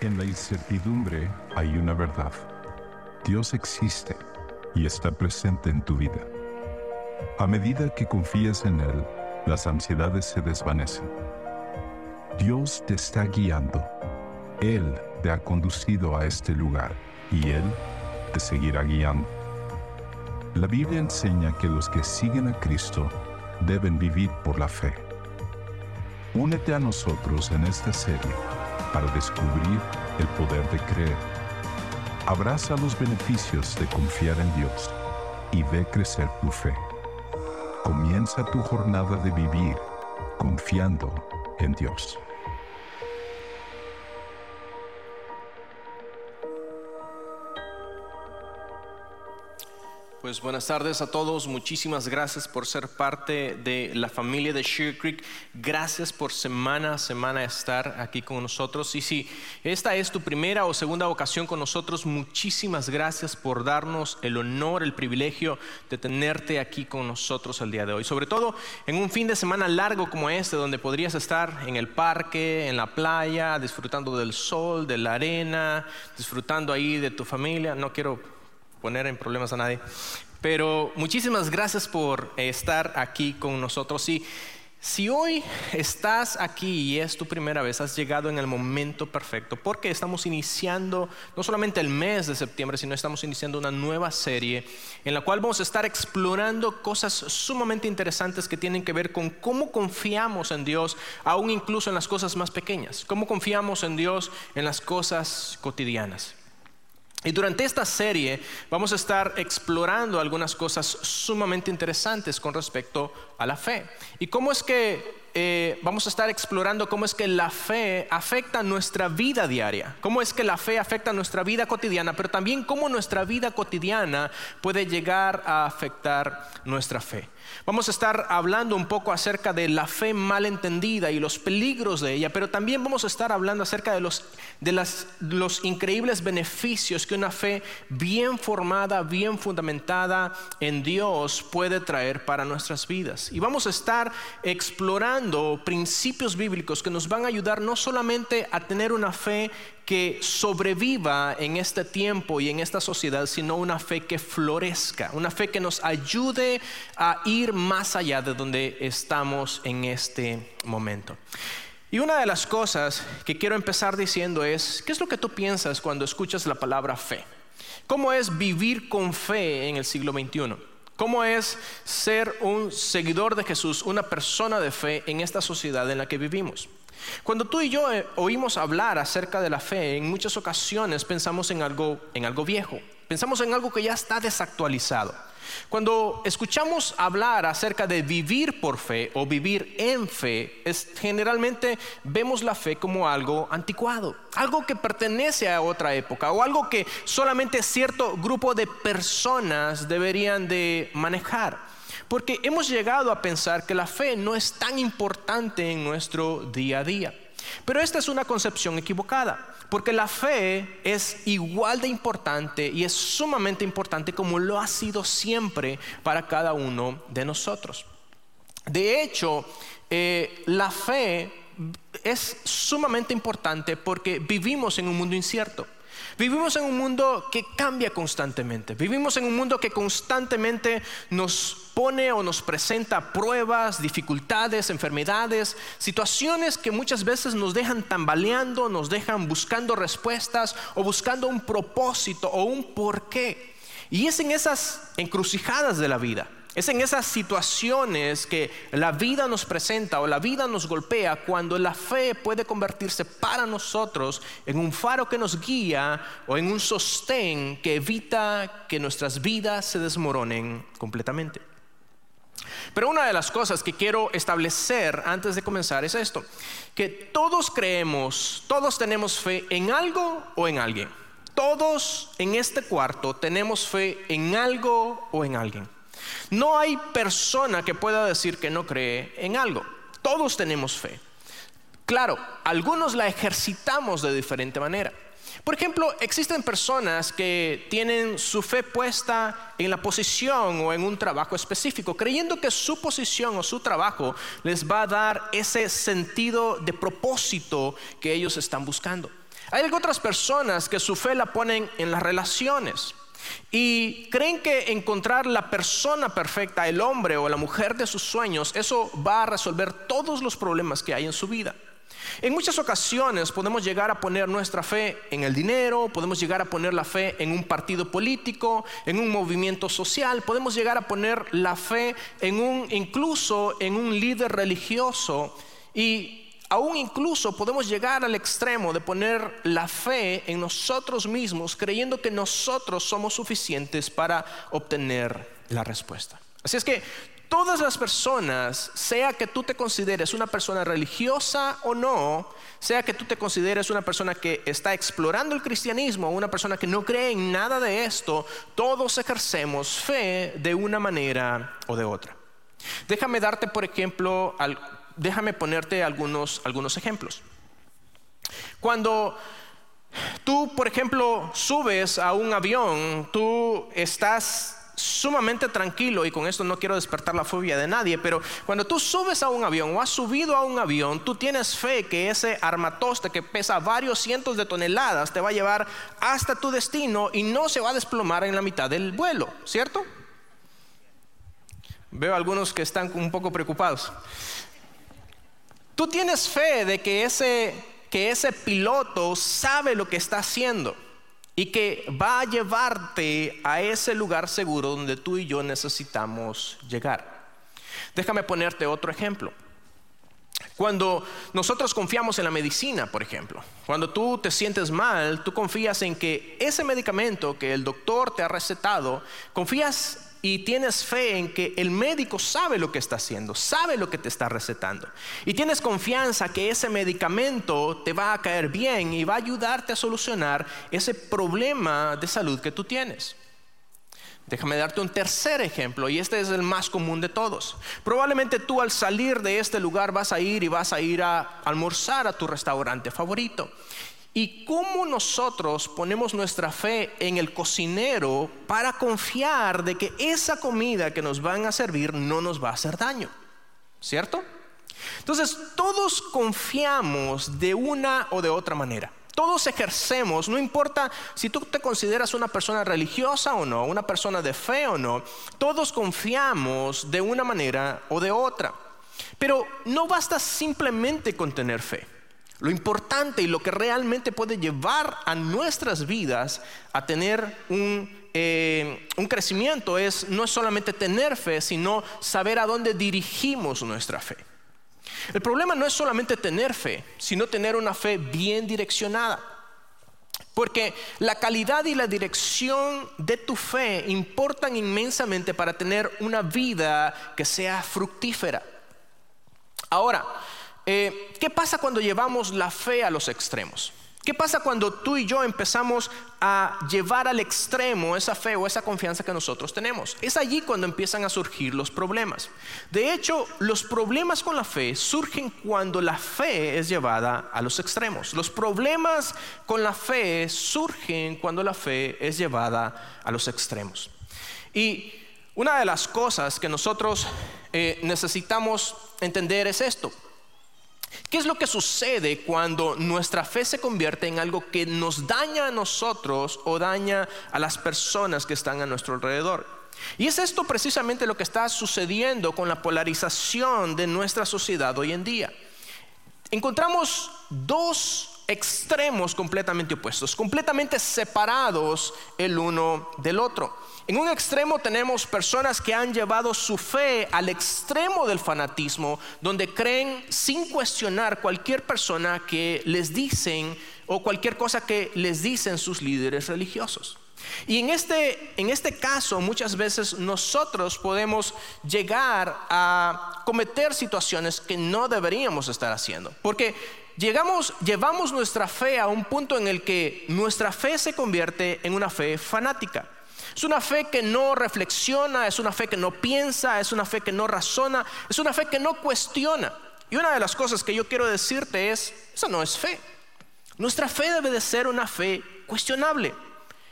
En la incertidumbre hay una verdad. Dios existe y está presente en tu vida. A medida que confías en Él, las ansiedades se desvanecen. Dios te está guiando. Él te ha conducido a este lugar y Él te seguirá guiando. La Biblia enseña que los que siguen a Cristo deben vivir por la fe. Únete a nosotros en esta serie para descubrir el poder de creer. Abraza los beneficios de confiar en Dios y ve crecer tu fe. Comienza tu jornada de vivir confiando en Dios. Pues buenas tardes a todos, muchísimas gracias por ser parte de la familia de Sheer Creek, gracias por semana a semana estar aquí con nosotros. Y si esta es tu primera o segunda ocasión con nosotros, muchísimas gracias por darnos el honor, el privilegio de tenerte aquí con nosotros el día de hoy, sobre todo en un fin de semana largo como este, donde podrías estar en el parque, en la playa, disfrutando del sol, de la arena, disfrutando ahí de tu familia, no quiero poner en problemas a nadie. Pero muchísimas gracias por estar aquí con nosotros. Y si hoy estás aquí y es tu primera vez, has llegado en el momento perfecto, porque estamos iniciando no solamente el mes de septiembre, sino estamos iniciando una nueva serie en la cual vamos a estar explorando cosas sumamente interesantes que tienen que ver con cómo confiamos en Dios, aún incluso en las cosas más pequeñas, cómo confiamos en Dios en las cosas cotidianas. Y durante esta serie vamos a estar explorando algunas cosas sumamente interesantes con respecto a la fe. Y cómo es que eh, vamos a estar explorando cómo es que la fe afecta nuestra vida diaria, cómo es que la fe afecta nuestra vida cotidiana, pero también cómo nuestra vida cotidiana puede llegar a afectar nuestra fe. Vamos a estar hablando un poco acerca de la fe mal entendida y los peligros de ella, pero también vamos a estar hablando acerca de los, de los increíbles beneficios que una fe bien formada, bien fundamentada en Dios puede traer para nuestras vidas. Y vamos a estar explorando principios bíblicos que nos van a ayudar no solamente a tener una fe que sobreviva en este tiempo y en esta sociedad, sino una fe que florezca, una fe que nos ayude a ir más allá de donde estamos en este momento. Y una de las cosas que quiero empezar diciendo es, ¿qué es lo que tú piensas cuando escuchas la palabra fe? ¿Cómo es vivir con fe en el siglo XXI? ¿Cómo es ser un seguidor de Jesús, una persona de fe en esta sociedad en la que vivimos? Cuando tú y yo eh, oímos hablar acerca de la fe, en muchas ocasiones pensamos en algo, en algo viejo, pensamos en algo que ya está desactualizado. Cuando escuchamos hablar acerca de vivir por fe o vivir en fe, generalmente vemos la fe como algo anticuado, algo que pertenece a otra época o algo que solamente cierto grupo de personas deberían de manejar. Porque hemos llegado a pensar que la fe no es tan importante en nuestro día a día. Pero esta es una concepción equivocada, porque la fe es igual de importante y es sumamente importante como lo ha sido siempre para cada uno de nosotros. De hecho, eh, la fe es sumamente importante porque vivimos en un mundo incierto. Vivimos en un mundo que cambia constantemente. Vivimos en un mundo que constantemente nos pone o nos presenta pruebas, dificultades, enfermedades, situaciones que muchas veces nos dejan tambaleando, nos dejan buscando respuestas o buscando un propósito o un porqué. Y es en esas encrucijadas de la vida es en esas situaciones que la vida nos presenta o la vida nos golpea cuando la fe puede convertirse para nosotros en un faro que nos guía o en un sostén que evita que nuestras vidas se desmoronen completamente. Pero una de las cosas que quiero establecer antes de comenzar es esto, que todos creemos, todos tenemos fe en algo o en alguien. Todos en este cuarto tenemos fe en algo o en alguien. No hay persona que pueda decir que no cree en algo. Todos tenemos fe. Claro, algunos la ejercitamos de diferente manera. Por ejemplo, existen personas que tienen su fe puesta en la posición o en un trabajo específico, creyendo que su posición o su trabajo les va a dar ese sentido de propósito que ellos están buscando. Hay otras personas que su fe la ponen en las relaciones y creen que encontrar la persona perfecta, el hombre o la mujer de sus sueños, eso va a resolver todos los problemas que hay en su vida. En muchas ocasiones podemos llegar a poner nuestra fe en el dinero, podemos llegar a poner la fe en un partido político, en un movimiento social, podemos llegar a poner la fe en un incluso en un líder religioso y aún incluso podemos llegar al extremo de poner la fe en nosotros mismos, creyendo que nosotros somos suficientes para obtener la respuesta. Así es que todas las personas, sea que tú te consideres una persona religiosa o no, sea que tú te consideres una persona que está explorando el cristianismo una persona que no cree en nada de esto, todos ejercemos fe de una manera o de otra. Déjame darte, por ejemplo, déjame ponerte algunos, algunos ejemplos. Cuando tú, por ejemplo, subes a un avión, tú estás sumamente tranquilo y con esto no quiero despertar la fobia de nadie, pero cuando tú subes a un avión o has subido a un avión, tú tienes fe que ese armatoste que pesa varios cientos de toneladas te va a llevar hasta tu destino y no se va a desplomar en la mitad del vuelo, ¿cierto? Veo algunos que están un poco preocupados. Tú tienes fe de que ese, que ese piloto sabe lo que está haciendo y que va a llevarte a ese lugar seguro donde tú y yo necesitamos llegar. Déjame ponerte otro ejemplo. Cuando nosotros confiamos en la medicina, por ejemplo, cuando tú te sientes mal, tú confías en que ese medicamento que el doctor te ha recetado, confías y tienes fe en que el médico sabe lo que está haciendo, sabe lo que te está recetando. Y tienes confianza que ese medicamento te va a caer bien y va a ayudarte a solucionar ese problema de salud que tú tienes. Déjame darte un tercer ejemplo y este es el más común de todos. Probablemente tú al salir de este lugar vas a ir y vas a ir a almorzar a tu restaurante favorito. ¿Y cómo nosotros ponemos nuestra fe en el cocinero para confiar de que esa comida que nos van a servir no nos va a hacer daño? ¿Cierto? Entonces, todos confiamos de una o de otra manera. Todos ejercemos, no importa si tú te consideras una persona religiosa o no, una persona de fe o no, todos confiamos de una manera o de otra. Pero no basta simplemente con tener fe. Lo importante y lo que realmente puede llevar a nuestras vidas a tener un, eh, un crecimiento es no es solamente tener fe, sino saber a dónde dirigimos nuestra fe. El problema no es solamente tener fe, sino tener una fe bien direccionada. Porque la calidad y la dirección de tu fe importan inmensamente para tener una vida que sea fructífera. Ahora, eh, ¿qué pasa cuando llevamos la fe a los extremos? ¿Qué pasa cuando tú y yo empezamos a llevar al extremo esa fe o esa confianza que nosotros tenemos? Es allí cuando empiezan a surgir los problemas. De hecho, los problemas con la fe surgen cuando la fe es llevada a los extremos. Los problemas con la fe surgen cuando la fe es llevada a los extremos. Y una de las cosas que nosotros eh, necesitamos entender es esto. ¿Qué es lo que sucede cuando nuestra fe se convierte en algo que nos daña a nosotros o daña a las personas que están a nuestro alrededor? Y es esto precisamente lo que está sucediendo con la polarización de nuestra sociedad hoy en día. Encontramos dos extremos completamente opuestos, completamente separados el uno del otro. En un extremo tenemos personas que han llevado su fe al extremo del fanatismo, donde creen sin cuestionar cualquier persona que les dicen o cualquier cosa que les dicen sus líderes religiosos. Y en este, en este caso muchas veces nosotros podemos llegar a cometer situaciones que no deberíamos estar haciendo. Porque llegamos, llevamos nuestra fe a un punto en el que nuestra fe se convierte en una fe fanática. Es una fe que no reflexiona, es una fe que no piensa, es una fe que no razona, es una fe que no cuestiona. Y una de las cosas que yo quiero decirte es, esa no es fe. Nuestra fe debe de ser una fe cuestionable.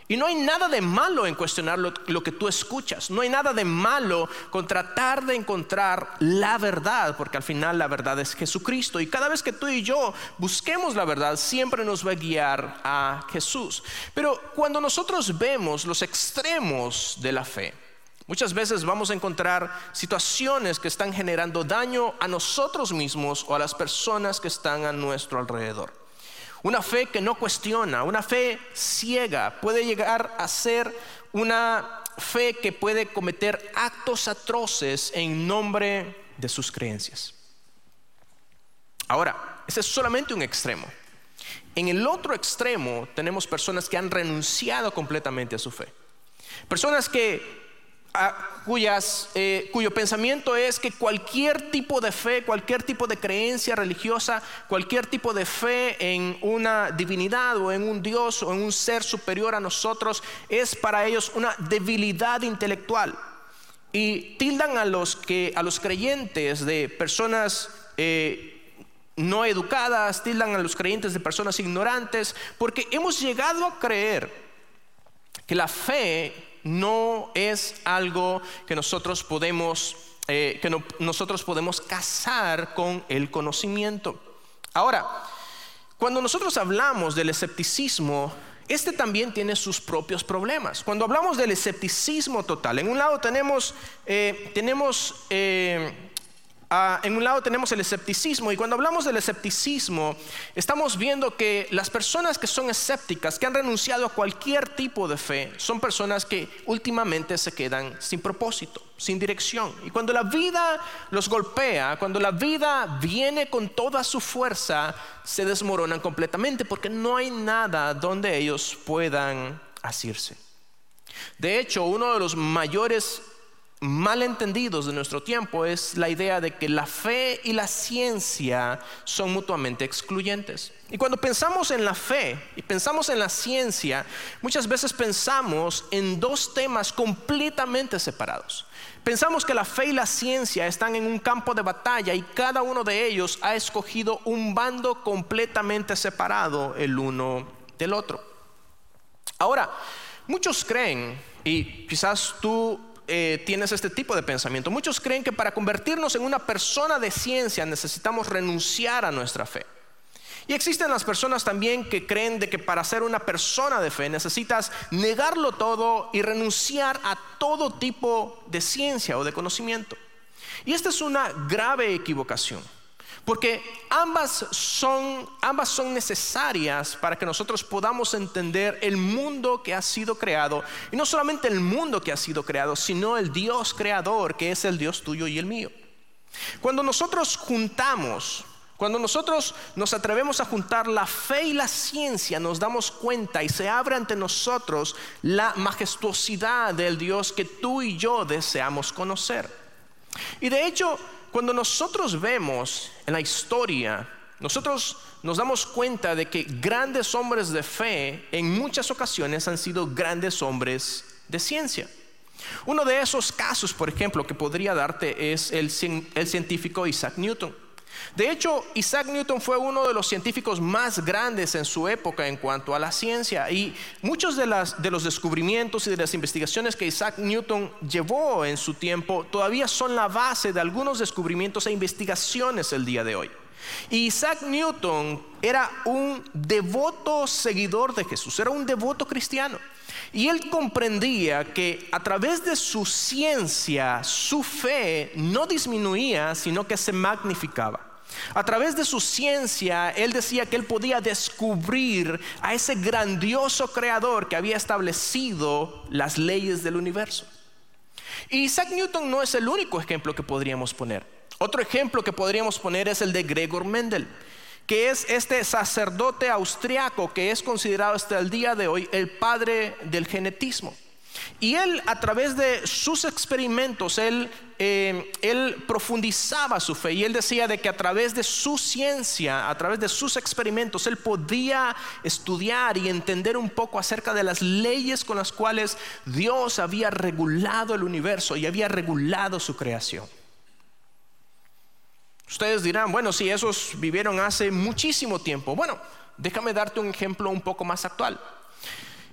Y no hay nada de malo en cuestionar lo, que tú escuchas. No hay nada de malo con tratar de encontrar la verdad, porque al final la verdad es Jesucristo. Y cada vez que tú y yo busquemos la verdad, siempre nos va a guiar a Jesús. Pero cuando nosotros vemos los extremos de la fe, muchas veces vamos a encontrar situaciones que están generando daño a nosotros mismos o a las personas que están a nuestro alrededor. Una fe que no cuestiona, una fe ciega, puede llegar a ser una fe que puede cometer actos atroces en nombre de sus creencias. Ahora, ese es solamente un extremo. En el otro extremo tenemos personas que han renunciado completamente a su fe. Personas que cuyas, eh, cuyo pensamiento es que cualquier tipo de fe, cualquier tipo de creencia religiosa, cualquier tipo de fe en una divinidad o en un Dios o en un ser superior a nosotros es para ellos una debilidad intelectual. Y tildan a los, que, a los creyentes de personas eh, no educadas, tildan a los creyentes de personas ignorantes, porque hemos llegado a creer que la fe no es algo que nosotros podemos, eh, que nosotros podemos casar con el conocimiento. Ahora, cuando nosotros hablamos del escepticismo, este también tiene sus propios problemas. Cuando hablamos del escepticismo total, en un lado tenemos, eh, tenemos eh, Ah, en un lado tenemos el escepticismo y cuando hablamos del escepticismo estamos viendo que las personas que son escépticas, que han renunciado a cualquier tipo de fe, son personas que últimamente se quedan sin propósito, sin dirección. Y cuando la vida los golpea, cuando la vida viene con toda su fuerza, se desmoronan completamente porque no hay nada donde ellos puedan asirse. De hecho, uno de los mayores malentendidos de nuestro tiempo es la idea de que la fe y la ciencia son mutuamente excluyentes. Y cuando pensamos en la fe y pensamos en la ciencia, muchas veces pensamos en dos temas completamente separados. Pensamos que la fe y la ciencia están en un campo de batalla y cada uno de ellos ha escogido un bando completamente separado el uno del otro. Ahora, muchos creen, y quizás tú eh, tienes este tipo de pensamiento. Muchos creen que para convertirnos en una persona de ciencia necesitamos renunciar a nuestra fe. Y existen las personas también que creen de que para ser una persona de fe necesitas negarlo todo y renunciar a todo tipo de ciencia o de conocimiento. Y esta es una grave equivocación. Porque ambas son, ambas son necesarias para que nosotros podamos entender el mundo que ha sido creado. Y no solamente el mundo que ha sido creado, sino el Dios creador, que es el Dios tuyo y el mío. Cuando nosotros juntamos, cuando nosotros nos atrevemos a juntar la fe y la ciencia, nos damos cuenta y se abre ante nosotros la majestuosidad del Dios que tú y yo deseamos conocer. Y de hecho, cuando nosotros vemos en la historia, nosotros nos damos cuenta de que grandes hombres de fe en muchas ocasiones han sido grandes hombres de ciencia. Uno de esos casos, por ejemplo, que podría darte es el, el científico Isaac Newton. De hecho, Isaac Newton fue uno de los científicos más grandes en su época en cuanto a la ciencia y muchos de, los descubrimientos y de las investigaciones que Isaac Newton llevó en su tiempo todavía son la base de algunos descubrimientos e investigaciones el día de hoy. Isaac Newton era un devoto seguidor de Jesús, era un devoto cristiano. Y él comprendía que a través de su ciencia, su fe no disminuía, sino que se magnificaba. A través de su ciencia, él decía que él podía descubrir a ese grandioso creador que había establecido las leyes del universo. Isaac Newton no es el único ejemplo que podríamos poner. Otro ejemplo que podríamos poner es el de Gregor Mendel, que es este sacerdote austriaco que es considerado hasta el día de hoy el padre del genetismo. Y él a través de sus experimentos, él, eh, él, profundizaba su fe y él decía de que a través de su ciencia, a través de sus experimentos, él podía estudiar y entender un poco acerca de las leyes con las cuales Dios había regulado el universo y había regulado su creación. Ustedes dirán, bueno, si esos vivieron hace muchísimo tiempo. Bueno, déjame darte un ejemplo un poco más actual.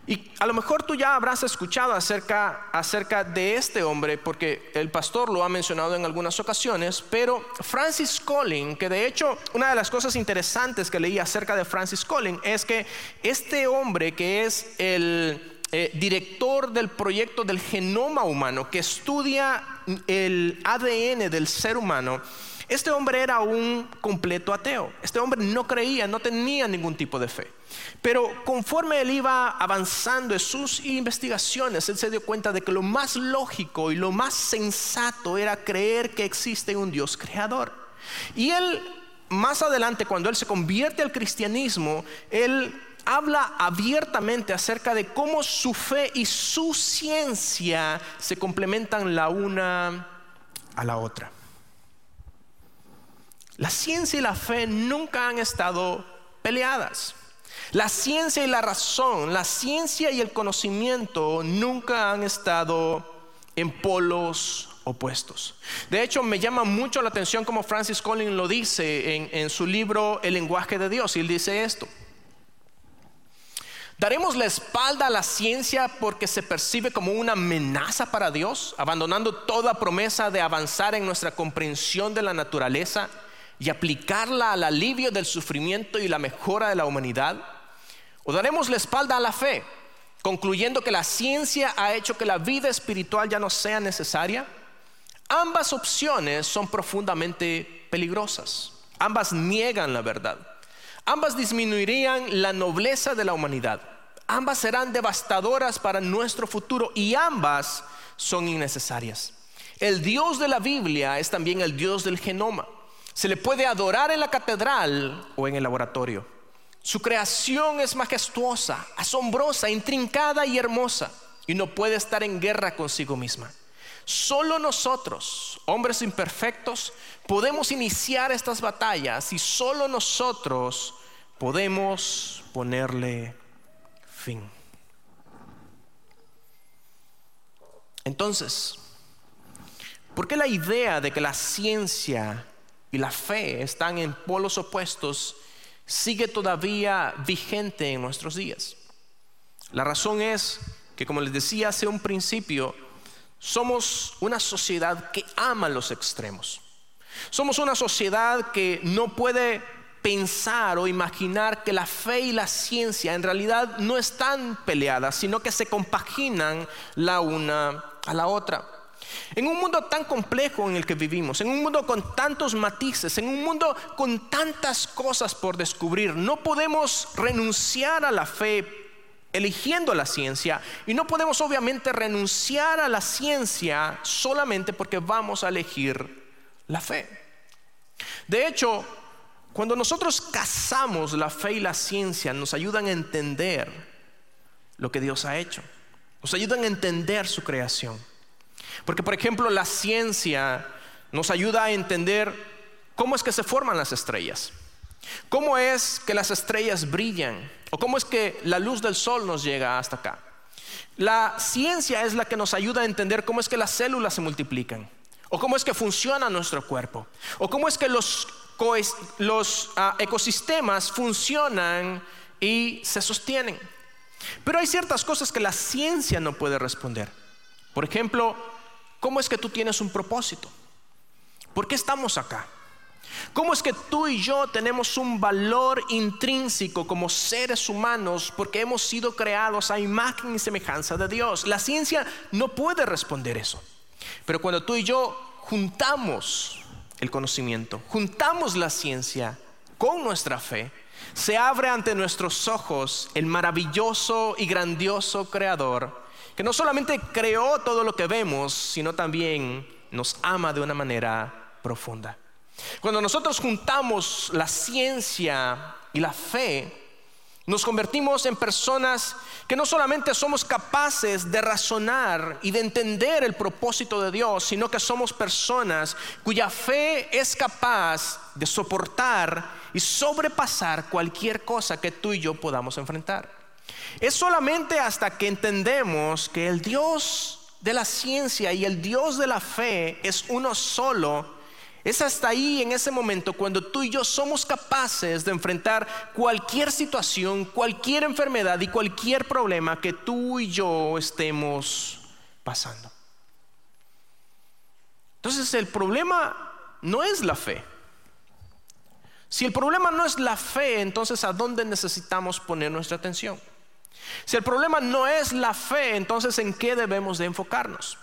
Y a lo mejor tú ya habrás escuchado acerca, acerca de este hombre, porque el pastor lo ha mencionado en algunas ocasiones, pero Francis Collins, que de hecho una de las cosas interesantes que leí acerca de Francis Collins es que este hombre que es el eh, director del proyecto del genoma humano, que estudia el ADN del ser humano, este hombre era un completo ateo. Este hombre no creía, no tenía ningún tipo de fe. Pero conforme él iba avanzando en sus investigaciones, él se dio cuenta de que lo más lógico y lo más sensato era creer que existe un Dios creador. Y él, más adelante, cuando él se convierte al cristianismo, él habla abiertamente acerca de cómo su fe y su ciencia se complementan la una a la otra. La ciencia y la fe nunca han estado peleadas. La ciencia y la razón, la ciencia y el conocimiento nunca han estado en polos opuestos. De hecho, me llama mucho la atención como Francis Collins lo dice en, su libro El lenguaje de Dios. Y él dice esto. ¿Daremos la espalda a la ciencia porque se percibe como una amenaza para Dios, abandonando toda promesa de avanzar en nuestra comprensión de la naturaleza y aplicarla al alivio del sufrimiento y la mejora de la humanidad? ¿O daremos la espalda a la fe, concluyendo que la ciencia ha hecho que la vida espiritual ya no sea necesaria? Ambas opciones son profundamente peligrosas. Ambas niegan la verdad. Ambas disminuirían la nobleza de la humanidad. Ambas serán devastadoras para nuestro futuro y ambas son innecesarias. El Dios de la Biblia es también el Dios del genoma. Se le puede adorar en la catedral o en el laboratorio. Su creación es majestuosa, asombrosa, intrincada y hermosa y no puede estar en guerra consigo misma. Solo nosotros, hombres imperfectos, podemos iniciar estas batallas y solo nosotros podemos ponerle fin. Entonces, ¿por qué la idea de que la ciencia y la fe están en polos opuestos, sigue todavía vigente en nuestros días. La razón es que, como les decía hace un principio, somos una sociedad que ama los extremos. Somos una sociedad que no puede pensar o imaginar que la fe y la ciencia en realidad no están peleadas, sino que se compaginan la una a la otra. En un mundo tan complejo en el que vivimos, en un mundo con tantos matices, en un mundo con tantas cosas por descubrir, no podemos renunciar a la fe eligiendo la ciencia y no podemos obviamente renunciar a la ciencia solamente porque vamos a elegir la fe. De hecho, cuando nosotros casamos la fe y la ciencia, nos ayudan a entender lo que Dios ha hecho, nos ayudan a entender su creación. Porque, por ejemplo, la ciencia nos ayuda a entender cómo es que se forman las estrellas, cómo es que las estrellas brillan o cómo es que la luz del sol nos llega hasta acá. La ciencia es la que nos ayuda a entender cómo es que las células se multiplican, o cómo es que funciona nuestro cuerpo, o cómo es que los, ah, ecosistemas funcionan y se sostienen. Pero hay ciertas cosas que la ciencia no puede responder. Por ejemplo, ¿Cómo es que tú tienes un propósito? ¿Por qué estamos acá? ¿Cómo es que tú y yo tenemos un valor intrínseco como seres humanos porque hemos sido creados a imagen y semejanza de Dios? La ciencia no puede responder eso. Pero cuando tú y yo juntamos el conocimiento, juntamos la ciencia con nuestra fe, se abre ante nuestros ojos el maravilloso y grandioso Creador que no solamente creó todo lo que vemos, sino también nos ama de una manera profunda. Cuando nosotros juntamos la ciencia y la fe, nos convertimos en personas que no solamente somos capaces de razonar y de entender el propósito de Dios, sino que somos personas cuya fe es capaz de soportar y sobrepasar cualquier cosa que tú y yo podamos enfrentar. Es solamente hasta que entendemos que el Dios de la ciencia y el Dios de la fe es uno solo, Es hasta ahí, en ese momento, cuando tú y yo somos capaces de enfrentar cualquier situación, cualquier enfermedad y cualquier problema que tú y yo estemos pasando. Entonces el problema no es la fe. Si el problema no es la fe, entonces ¿a dónde necesitamos poner nuestra atención? Si el problema no es la fe, entonces ¿en qué debemos de enfocarnos?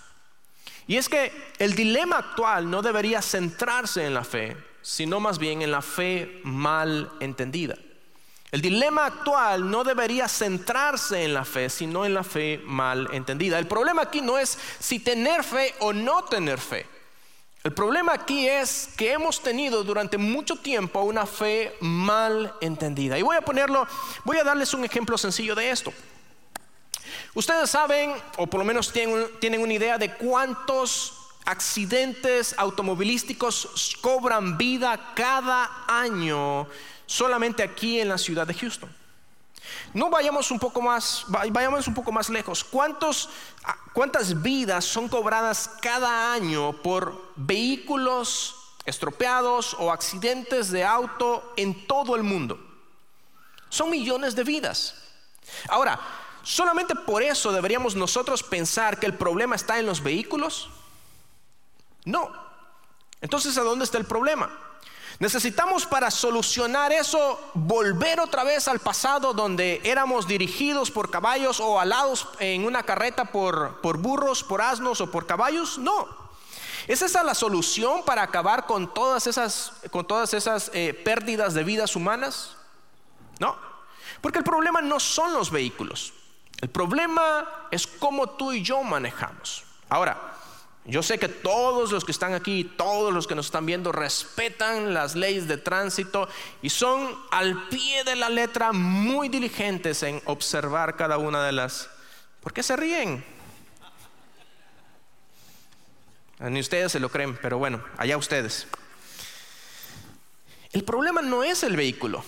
Y es que el dilema actual no debería centrarse en la fe, sino más bien en la fe mal entendida. El dilema actual no debería centrarse en la fe, sino en la fe mal entendida. El problema aquí no es si tener fe o no tener fe. El problema aquí es que hemos tenido durante mucho tiempo una fe mal entendida. Y voy a ponerlo, voy a darles un ejemplo sencillo de esto. Ustedes saben, o por lo menos tienen, una idea de cuántos accidentes automovilísticos cobran vida cada año solamente aquí en la ciudad de Houston. No vayamos un poco más, vayamos un poco más lejos. Ah, ¿Cuántas vidas son cobradas cada año por vehículos estropeados o accidentes de auto en todo el mundo? Son millones de vidas. Ahora, ¿solamente por eso deberíamos nosotros pensar que el problema está en los vehículos? No. Entonces, ¿a dónde está el problema? Necesitamos para solucionar eso volver otra vez al pasado donde éramos dirigidos por caballos o alados en una carreta por, por burros, por asnos o por caballos. No. ¿Es esa la solución para acabar con todas esas, con todas esas eh, pérdidas de vidas humanas? No. Porque el problema no son los vehículos. El problema es cómo tú y yo manejamos. Ahora, yo sé que todos los que están aquí, todos los que nos están viendo, respetan las leyes de tránsito y son al pie de la letra muy diligentes en observar cada una de las... ¿Por qué se ríen? Ni ustedes se lo creen, pero bueno, allá ustedes. El problema no es el vehículo,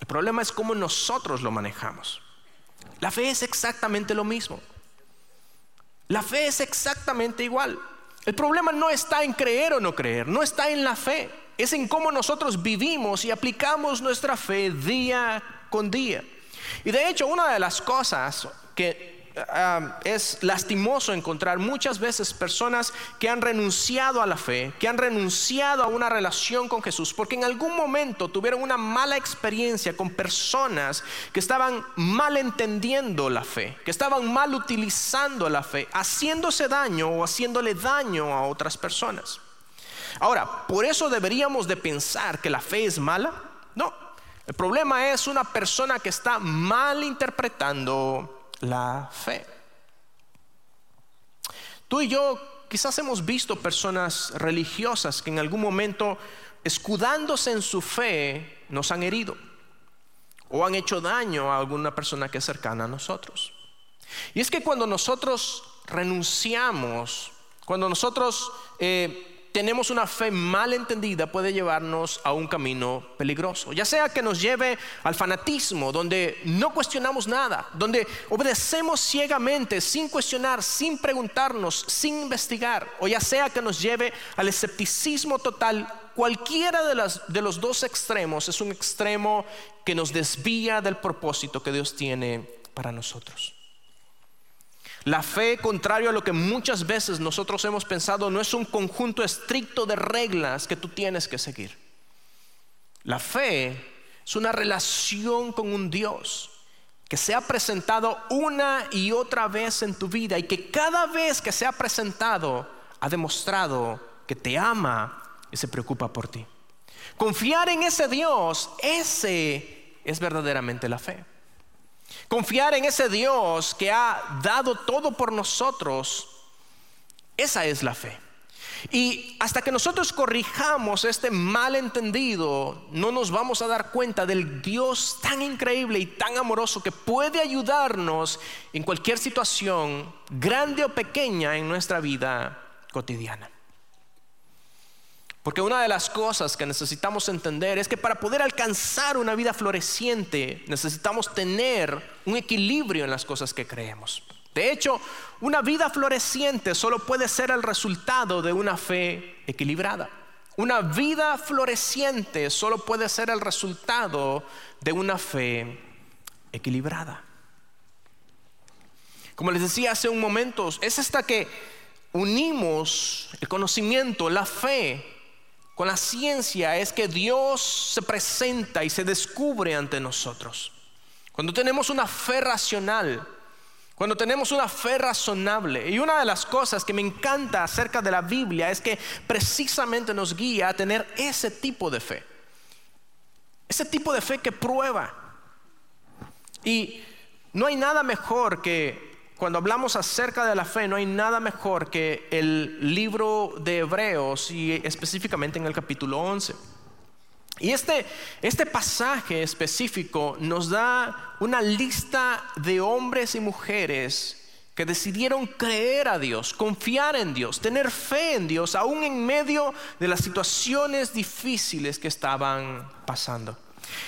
el problema es cómo nosotros lo manejamos. La fe es exactamente lo mismo. La fe es exactamente igual. El problema no está en creer o no creer, no está en la fe, es en cómo nosotros vivimos y aplicamos nuestra fe día con día. Y de hecho, una de las cosas que Es lastimoso encontrar muchas veces personas que han renunciado a la fe, que han renunciado a una relación con Jesús, porque en algún momento tuvieron una mala experiencia con personas que estaban mal entendiendo la fe, que estaban mal utilizando la fe, haciéndose daño o haciéndole daño a otras personas. Ahora, ¿por eso deberíamos de pensar que la fe es mala? No. El problema es una persona que está mal interpretando la fe. Tú y yo quizás hemos visto personas religiosas que en algún momento, escudándose en su fe, nos han herido o han hecho daño a alguna persona que es cercana a nosotros. Y es que cuando nosotros renunciamos, cuando nosotros eh, tenemos una fe mal entendida puede llevarnos a un camino peligroso. Ya sea que nos lleve al fanatismo, donde no cuestionamos nada, donde obedecemos ciegamente, sin cuestionar, sin preguntarnos, sin investigar, o ya sea que nos lleve al escepticismo total. Cualquiera de, de los dos extremos es un extremo que nos desvía del propósito que Dios tiene para nosotros. La fe, contrario a lo que muchas veces nosotros hemos pensado, no es un conjunto estricto de reglas que tú tienes que seguir. La fe es una relación con un Dios que se ha presentado una y otra vez en tu vida y que cada vez que se ha presentado ha demostrado que te ama y se preocupa por ti. Confiar en ese Dios, ese es verdaderamente la fe. Confiar en ese Dios que ha dado todo por nosotros, esa es la fe. Y hasta que nosotros corrijamos este malentendido, no nos vamos a dar cuenta del Dios tan increíble y tan amoroso que puede ayudarnos en cualquier situación, grande o pequeña, en nuestra vida cotidiana. Porque una de las cosas que necesitamos entender es que para poder alcanzar una vida floreciente necesitamos tener un equilibrio en las cosas que creemos. De hecho, una vida floreciente solo puede ser el resultado de una fe equilibrada. Una vida floreciente solo puede ser el resultado de una fe equilibrada. Como les decía hace un momento, es hasta que unimos el conocimiento, la fe, con la ciencia, es que Dios se presenta y se descubre ante nosotros. Cuando tenemos una fe racional, cuando tenemos una fe razonable, y una de las cosas que me encanta acerca de la Biblia es que precisamente nos guía a tener ese tipo de fe. Ese tipo de fe que prueba. Y no hay nada mejor que, cuando hablamos acerca de la fe, no hay nada mejor que el libro de Hebreos y específicamente en el capítulo 11. Y este, este pasaje específico nos da una lista de hombres y mujeres que decidieron creer a Dios, confiar en Dios, tener fe en Dios, aún en medio de las situaciones difíciles que estaban pasando.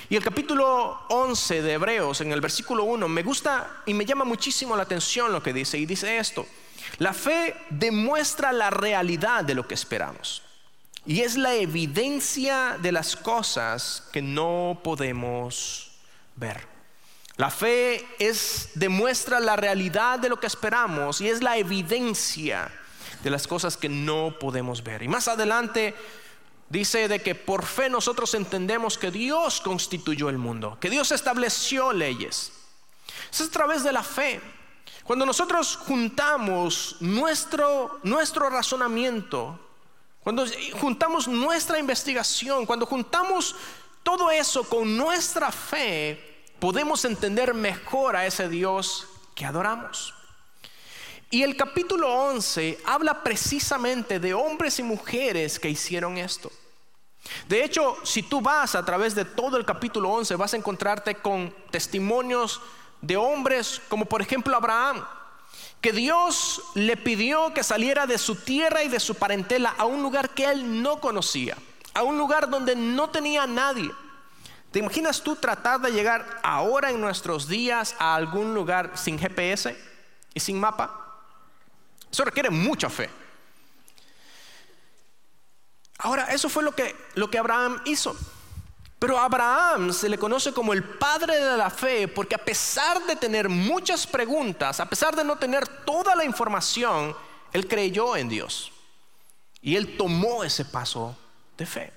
Y el capítulo 11 de Hebreos, en el versículo 1, me gusta y me llama muchísimo la atención lo que dice. Y dice esto, la fe demuestra la realidad de lo que esperamos. Y es la evidencia de las cosas que no podemos ver. La fe es demuestra la realidad de lo que esperamos y es la evidencia de las cosas que no podemos ver. Y más adelante dice de que por fe nosotros entendemos que Dios constituyó el mundo, que Dios estableció leyes. Es a través de la fe. Cuando nosotros juntamos nuestro, nuestro razonamiento cuando juntamos nuestra investigación, cuando juntamos todo eso con nuestra fe, podemos entender mejor a ese Dios que adoramos. Y el capítulo 11 habla precisamente de hombres y mujeres que hicieron esto. De hecho, si tú vas a través de todo el capítulo 11, vas a encontrarte con testimonios de hombres como por ejemplo Abraham, que Dios le pidió que saliera de su tierra y de su parentela a un lugar que él no conocía, a un lugar donde no tenía nadie. ¿Te imaginas tú tratar de llegar ahora en nuestros días a algún lugar sin GPS y sin mapa? Eso requiere mucha fe. Ahora, eso fue lo que, lo que Abraham hizo. Pero a Abraham se le conoce como el padre de la fe porque a pesar de tener muchas preguntas, a pesar de no tener toda la información, él creyó en Dios. Y él tomó ese paso de fe.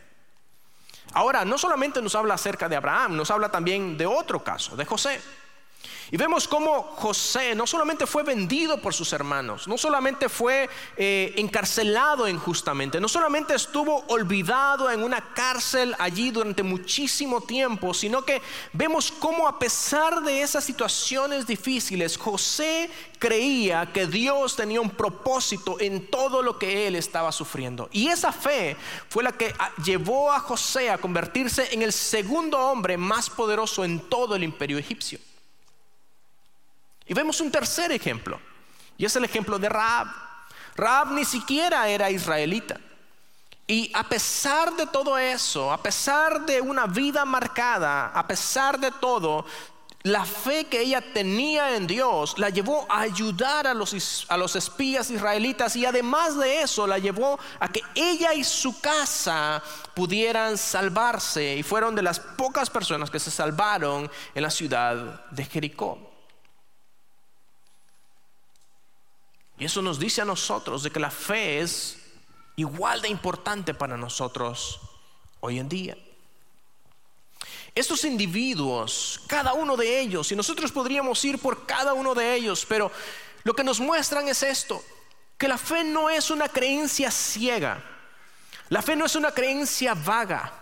Ahora, no solamente nos habla acerca de Abraham, nos habla también de otro caso, de José. Y vemos cómo José no solamente fue vendido por sus hermanos, no solamente fue eh, encarcelado injustamente, no solamente estuvo olvidado en una cárcel allí durante muchísimo tiempo, sino que vemos cómo a pesar de esas situaciones difíciles, José creía que Dios tenía un propósito en todo lo que él estaba sufriendo. Y esa fe fue la que ah, llevó a José a convertirse en el segundo hombre más poderoso en todo el imperio egipcio. Y vemos un tercer ejemplo, y es el ejemplo de Raab. Raab ni siquiera era israelita. Y a pesar de todo eso, a pesar de una vida marcada, a pesar de todo, la fe que ella tenía en Dios la llevó a ayudar a los, a los espías israelitas y además de eso la llevó a que ella y su casa pudieran salvarse y fueron de las pocas personas que se salvaron en la ciudad de Jericó. Y eso nos dice a nosotros de que la fe es igual de importante para nosotros hoy en día. Estos individuos, cada uno de ellos, y nosotros podríamos ir por cada uno de ellos, pero lo que nos muestran es esto, que la fe no es una creencia ciega, la fe no es una creencia vaga,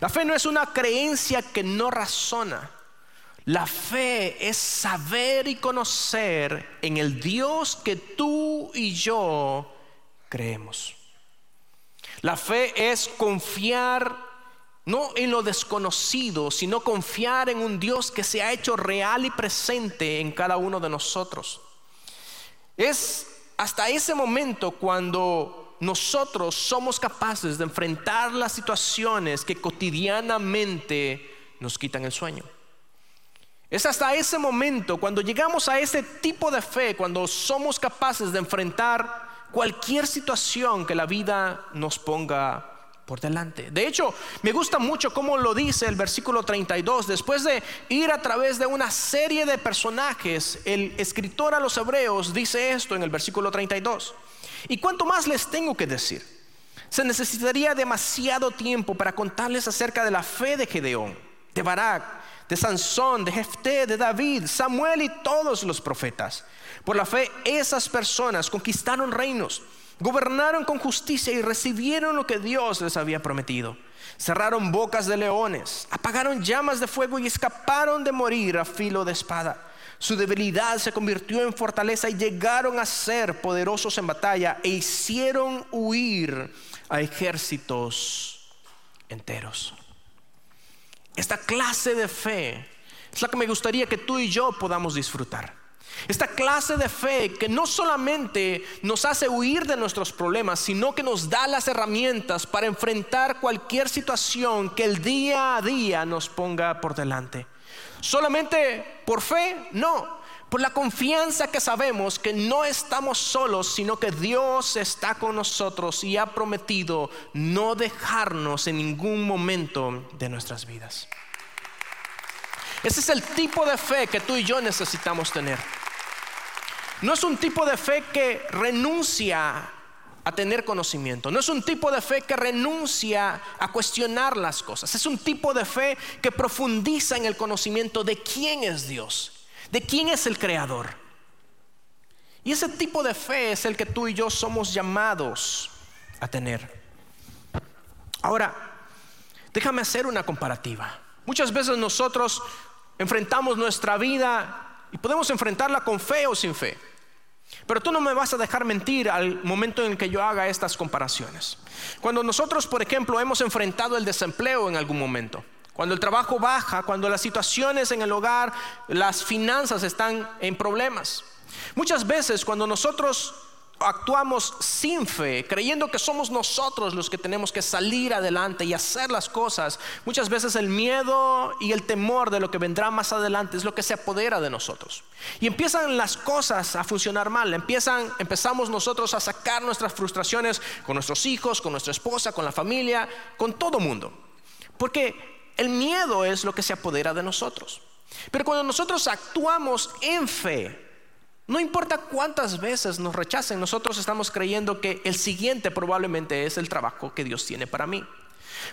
la fe no es una creencia que no razona, la fe es saber y conocer en el Dios que tú y yo creemos. La fe es confiar no en lo desconocido, sino confiar en un Dios que se ha hecho real y presente en cada uno de nosotros. Es hasta ese momento cuando nosotros somos capaces de enfrentar las situaciones que cotidianamente nos quitan el sueño. Es hasta ese momento, cuando llegamos a ese tipo de fe, cuando somos capaces de enfrentar cualquier situación que la vida nos ponga por delante. De hecho, me gusta mucho cómo lo dice el versículo 32. Después de ir a través de una serie de personajes, el escritor a los hebreos dice esto en el versículo 32. ¿Y cuánto más les tengo que decir? Se necesitaría demasiado tiempo para contarles acerca de la fe de Gedeón, de Barak, de Sansón, de Jefté, de David, Samuel y todos los profetas. Por la fe esas personas conquistaron reinos Gobernaron con justicia y recibieron lo que Dios les había prometido. Cerraron bocas de leones, apagaron llamas de fuego y escaparon de morir a filo de espada. Su debilidad se convirtió en fortaleza y llegaron a ser poderosos en batalla e hicieron huir a ejércitos enteros. Esta clase de fe es la que me gustaría que tú y yo podamos disfrutar. Esta clase de fe que no solamente nos hace huir de nuestros problemas, sino que nos da las herramientas para enfrentar cualquier situación que el día a día nos ponga por delante. Solamente por fe, no. Por la confianza que sabemos que no estamos solos, sino que Dios está con nosotros y ha prometido no dejarnos en ningún momento de nuestras vidas. Ese es el tipo de fe que tú y yo necesitamos tener. No es un tipo de fe que renuncia a tener conocimiento. No es un tipo de fe que renuncia a cuestionar las cosas. Es un tipo de fe que profundiza en el conocimiento de quién es Dios, de quién es el Creador. Y ese tipo de fe es el que tú y yo somos llamados a tener. Ahora, déjame hacer una comparativa. Muchas veces nosotros enfrentamos nuestra vida y podemos enfrentarla con fe o sin fe. Pero tú no me vas a dejar mentir al momento en que yo haga estas comparaciones. Cuando nosotros, por ejemplo, hemos enfrentado el desempleo en algún momento, cuando el trabajo baja, cuando las situaciones en el hogar, las finanzas están en problemas. Muchas veces cuando nosotros actuamos sin fe, creyendo que somos nosotros los que tenemos que salir adelante y hacer las cosas, muchas veces el miedo y el temor de lo que vendrá más adelante es lo que se apodera de nosotros. Y empiezan las cosas a funcionar mal, empiezan empezamos nosotros a sacar nuestras frustraciones con nuestros hijos, con nuestra esposa, con la familia, con todo mundo. Porque el miedo es lo que se apodera de nosotros. Pero cuando nosotros actuamos en fe, no importa cuántas veces nos rechacen, nosotros estamos creyendo que el siguiente probablemente es el trabajo que Dios tiene para mí.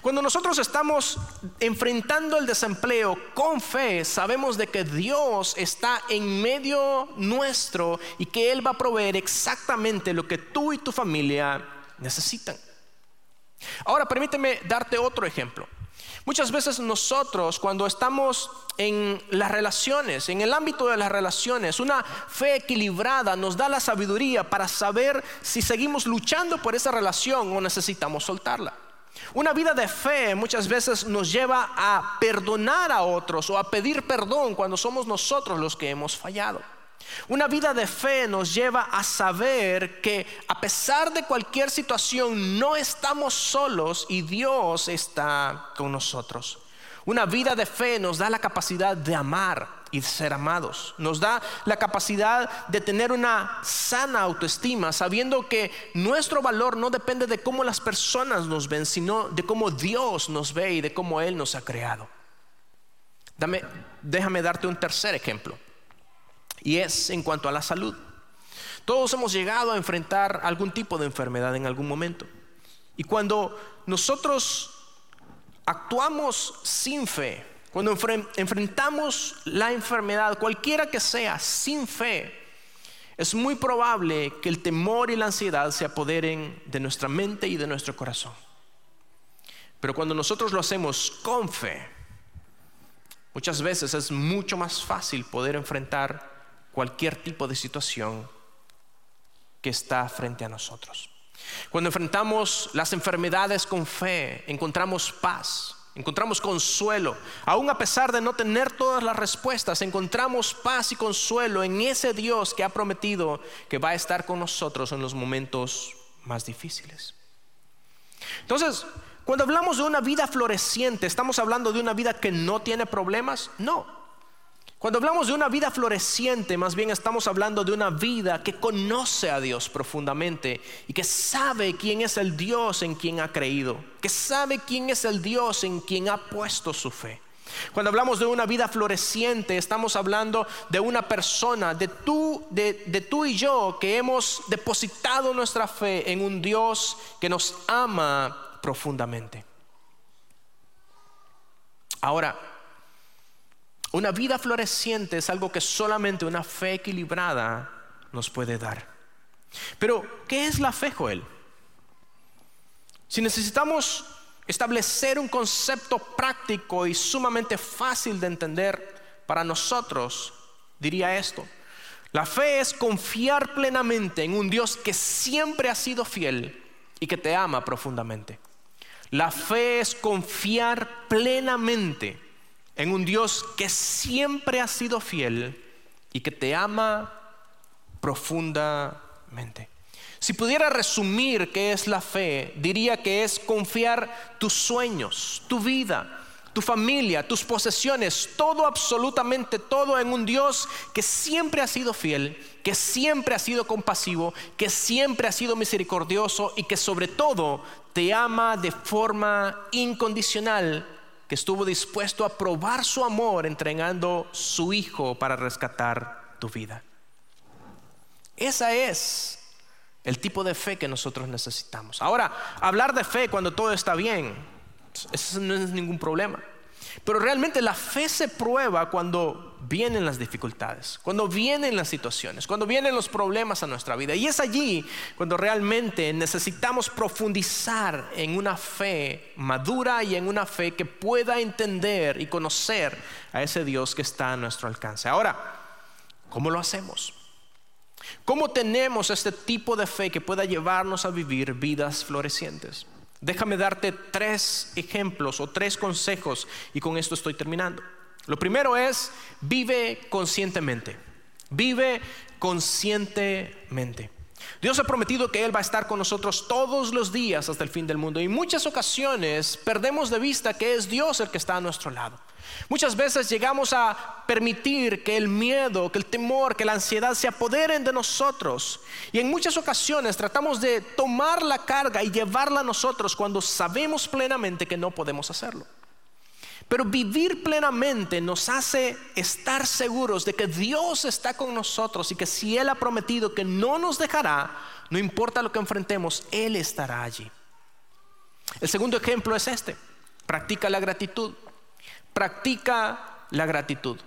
Cuando nosotros estamos enfrentando el desempleo con fe, sabemos de que Dios está en medio nuestro y que Él va a proveer exactamente lo que tú y tu familia necesitan. Ahora permíteme darte otro ejemplo. Muchas veces nosotros cuando estamos en las relaciones, en el ámbito de las relaciones, una fe equilibrada nos da la sabiduría para saber si seguimos luchando por esa relación o necesitamos soltarla. Una vida de fe muchas veces nos lleva a perdonar a otros o a pedir perdón cuando somos nosotros los que hemos fallado. Una vida de fe nos lleva a saber que a pesar de cualquier situación no estamos solos y Dios está con nosotros. Una vida de fe nos da la capacidad de amar y de ser amados. Nos da la capacidad de tener una sana autoestima, sabiendo que nuestro valor no depende de cómo las personas nos ven, sino de cómo Dios nos ve y de cómo Él nos ha creado. déjame darte un tercer ejemplo y es en cuanto a la salud. Todos hemos llegado a enfrentar algún tipo de enfermedad en algún momento. Y cuando nosotros actuamos sin fe, cuando enfrentamos la enfermedad, cualquiera que sea, sin fe, es muy probable que el temor y la ansiedad se apoderen de nuestra mente y de nuestro corazón. Pero cuando nosotros lo hacemos con fe, muchas veces es mucho más fácil poder enfrentar cualquier tipo de situación que está frente a nosotros. Cuando enfrentamos las enfermedades con fe, encontramos paz, encontramos consuelo. Aún a pesar de no tener todas las respuestas, encontramos paz y consuelo en ese Dios que ha prometido que va a estar con nosotros en los momentos más difíciles. Entonces, cuando hablamos de una vida floreciente, ¿estamos hablando de una vida que no tiene problemas? No. Cuando hablamos de una vida floreciente, más bien estamos hablando de una vida que conoce a Dios profundamente y que sabe quién es el Dios en quien ha creído, que sabe quién es el Dios en quien ha puesto su fe. Cuando hablamos de una vida floreciente, estamos hablando de una persona, de tú, de, tú y yo, que hemos depositado nuestra fe en un Dios que nos ama profundamente. Ahora, una vida floreciente es algo que solamente una fe equilibrada nos puede dar. Pero, ¿qué es la fe, Joel? Si necesitamos establecer un concepto práctico y sumamente fácil de entender para nosotros, diría esto. La fe es confiar plenamente en un Dios que siempre ha sido fiel y que te ama profundamente. La fe es confiar plenamente en un Dios que siempre ha sido fiel y que te ama profundamente. Si pudiera resumir qué es la fe, diría que es confiar tus sueños, tu vida, tu familia, tus posesiones, todo, absolutamente todo en un Dios que siempre ha sido fiel, que siempre ha sido compasivo, que siempre ha sido misericordioso y que sobre todo te ama de forma incondicional que estuvo dispuesto a probar su amor entregando su hijo para rescatar tu vida. Esa es el tipo de fe que nosotros necesitamos. Ahora, hablar de fe cuando todo está bien, eso no es ningún problema. Pero realmente la fe se prueba cuando vienen las dificultades, cuando vienen las situaciones, cuando vienen los problemas a nuestra vida. Y es allí cuando realmente necesitamos profundizar en una fe madura y en una fe que pueda entender y conocer a ese Dios que está a nuestro alcance. Ahora, ¿cómo lo hacemos? ¿Cómo tenemos este tipo de fe que pueda llevarnos a vivir vidas florecientes? Déjame darte tres ejemplos o tres consejos y con esto estoy terminando. Lo primero es, vive conscientemente. Vive conscientemente. Dios ha prometido que Él va a estar con nosotros todos los días hasta el fin del mundo. Y muchas ocasiones perdemos de vista que es Dios el que está a nuestro lado. Muchas veces llegamos a permitir que el miedo, que el temor, que la ansiedad se apoderen de nosotros. Y en muchas ocasiones tratamos de tomar la carga y llevarla a nosotros cuando sabemos plenamente que no podemos hacerlo. Pero vivir plenamente nos hace estar seguros de que Dios está con nosotros y que si Él ha prometido que no nos dejará, no importa lo que enfrentemos, Él estará allí. El segundo ejemplo es este. Practica la gratitud practica la gratitud.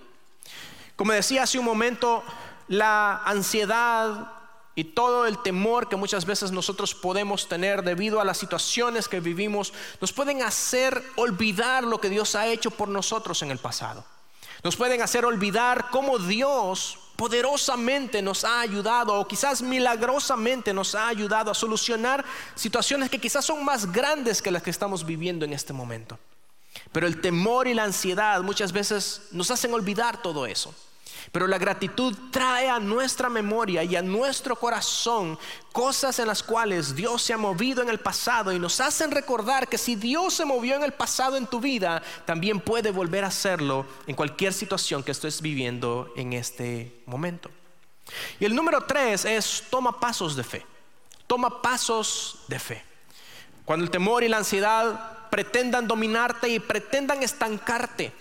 Como decía hace un momento, la ansiedad y todo el temor que muchas veces nosotros podemos tener debido a las situaciones que vivimos nos pueden hacer olvidar lo que Dios ha hecho por nosotros en el pasado. Nos pueden hacer olvidar cómo Dios poderosamente nos ha ayudado o quizás milagrosamente nos ha ayudado a solucionar situaciones que quizás son más grandes que las que estamos viviendo en este momento. Pero el temor y la ansiedad muchas veces nos hacen olvidar todo eso. Pero la gratitud trae a nuestra memoria y a nuestro corazón cosas en las cuales Dios se ha movido en el pasado y nos hacen recordar que si Dios se movió en el pasado en tu vida, también puede volver a hacerlo en cualquier situación que estés viviendo en este momento. Y el número tres es toma pasos de fe. Toma pasos de fe. Cuando el temor y la ansiedad pretendan dominarte y pretendan estancarte.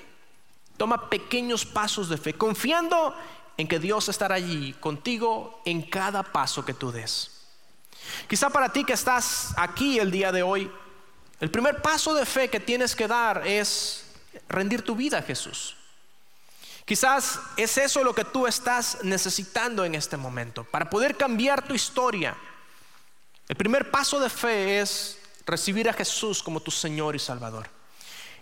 Toma pequeños pasos de fe, confiando en que Dios estará allí contigo en cada paso que tú des. Quizá para ti que estás aquí el día de hoy, el primer paso de fe que tienes que dar es rendir tu vida a Jesús. Quizás es eso lo que tú estás necesitando en este momento para poder cambiar tu historia. El primer paso de fe es recibir a Jesús como tu Señor y Salvador.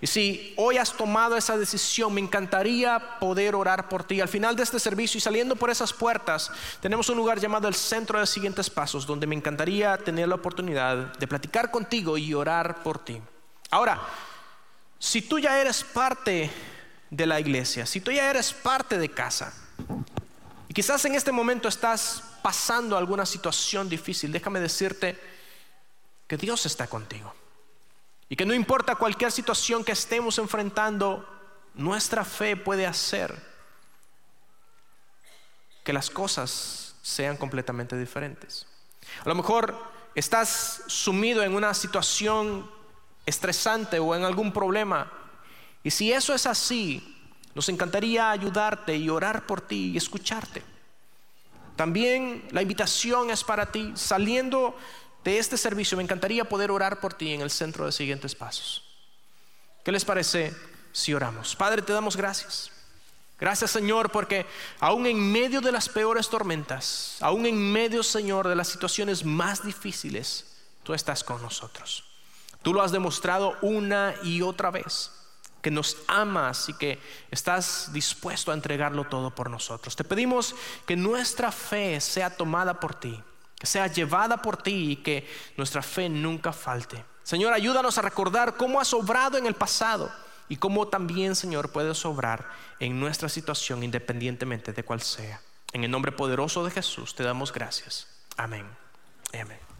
Y si hoy has tomado esa decisión, me encantaría poder orar por ti. Al final de este servicio y saliendo por esas puertas, tenemos un lugar llamado el Centro de Siguientes Pasos, donde me encantaría tener la oportunidad de platicar contigo y orar por ti. Ahora, si tú ya eres parte de la iglesia, si tú ya eres parte de casa, y quizás en este momento estás pasando alguna situación difícil, déjame decirte, que Dios está contigo. Y que no importa cualquier situación que estemos enfrentando, nuestra fe puede hacer que las cosas sean completamente diferentes. A lo mejor estás sumido en una situación estresante o en algún problema. Y si eso es así, nos encantaría ayudarte y orar por ti y escucharte. También la invitación es para ti. Saliendo de este servicio, me encantaría poder orar por ti en el centro de siguientes pasos. ¿Qué les parece si oramos? Padre, te damos gracias. Gracias Señor porque aún en medio de las peores tormentas, aún en medio Señor de las situaciones más difíciles, tú estás con nosotros. Tú lo has demostrado una y otra vez, que nos amas y que estás dispuesto a entregarlo todo por nosotros. Te pedimos que nuestra fe sea tomada por ti, que sea llevada por ti y que nuestra fe nunca falte. Señor, ayúdanos a recordar cómo has obrado en el pasado y cómo también, Señor, puedes obrar en nuestra situación independientemente de cuál sea. En el nombre poderoso de Jesús te damos gracias. Amén. Amén.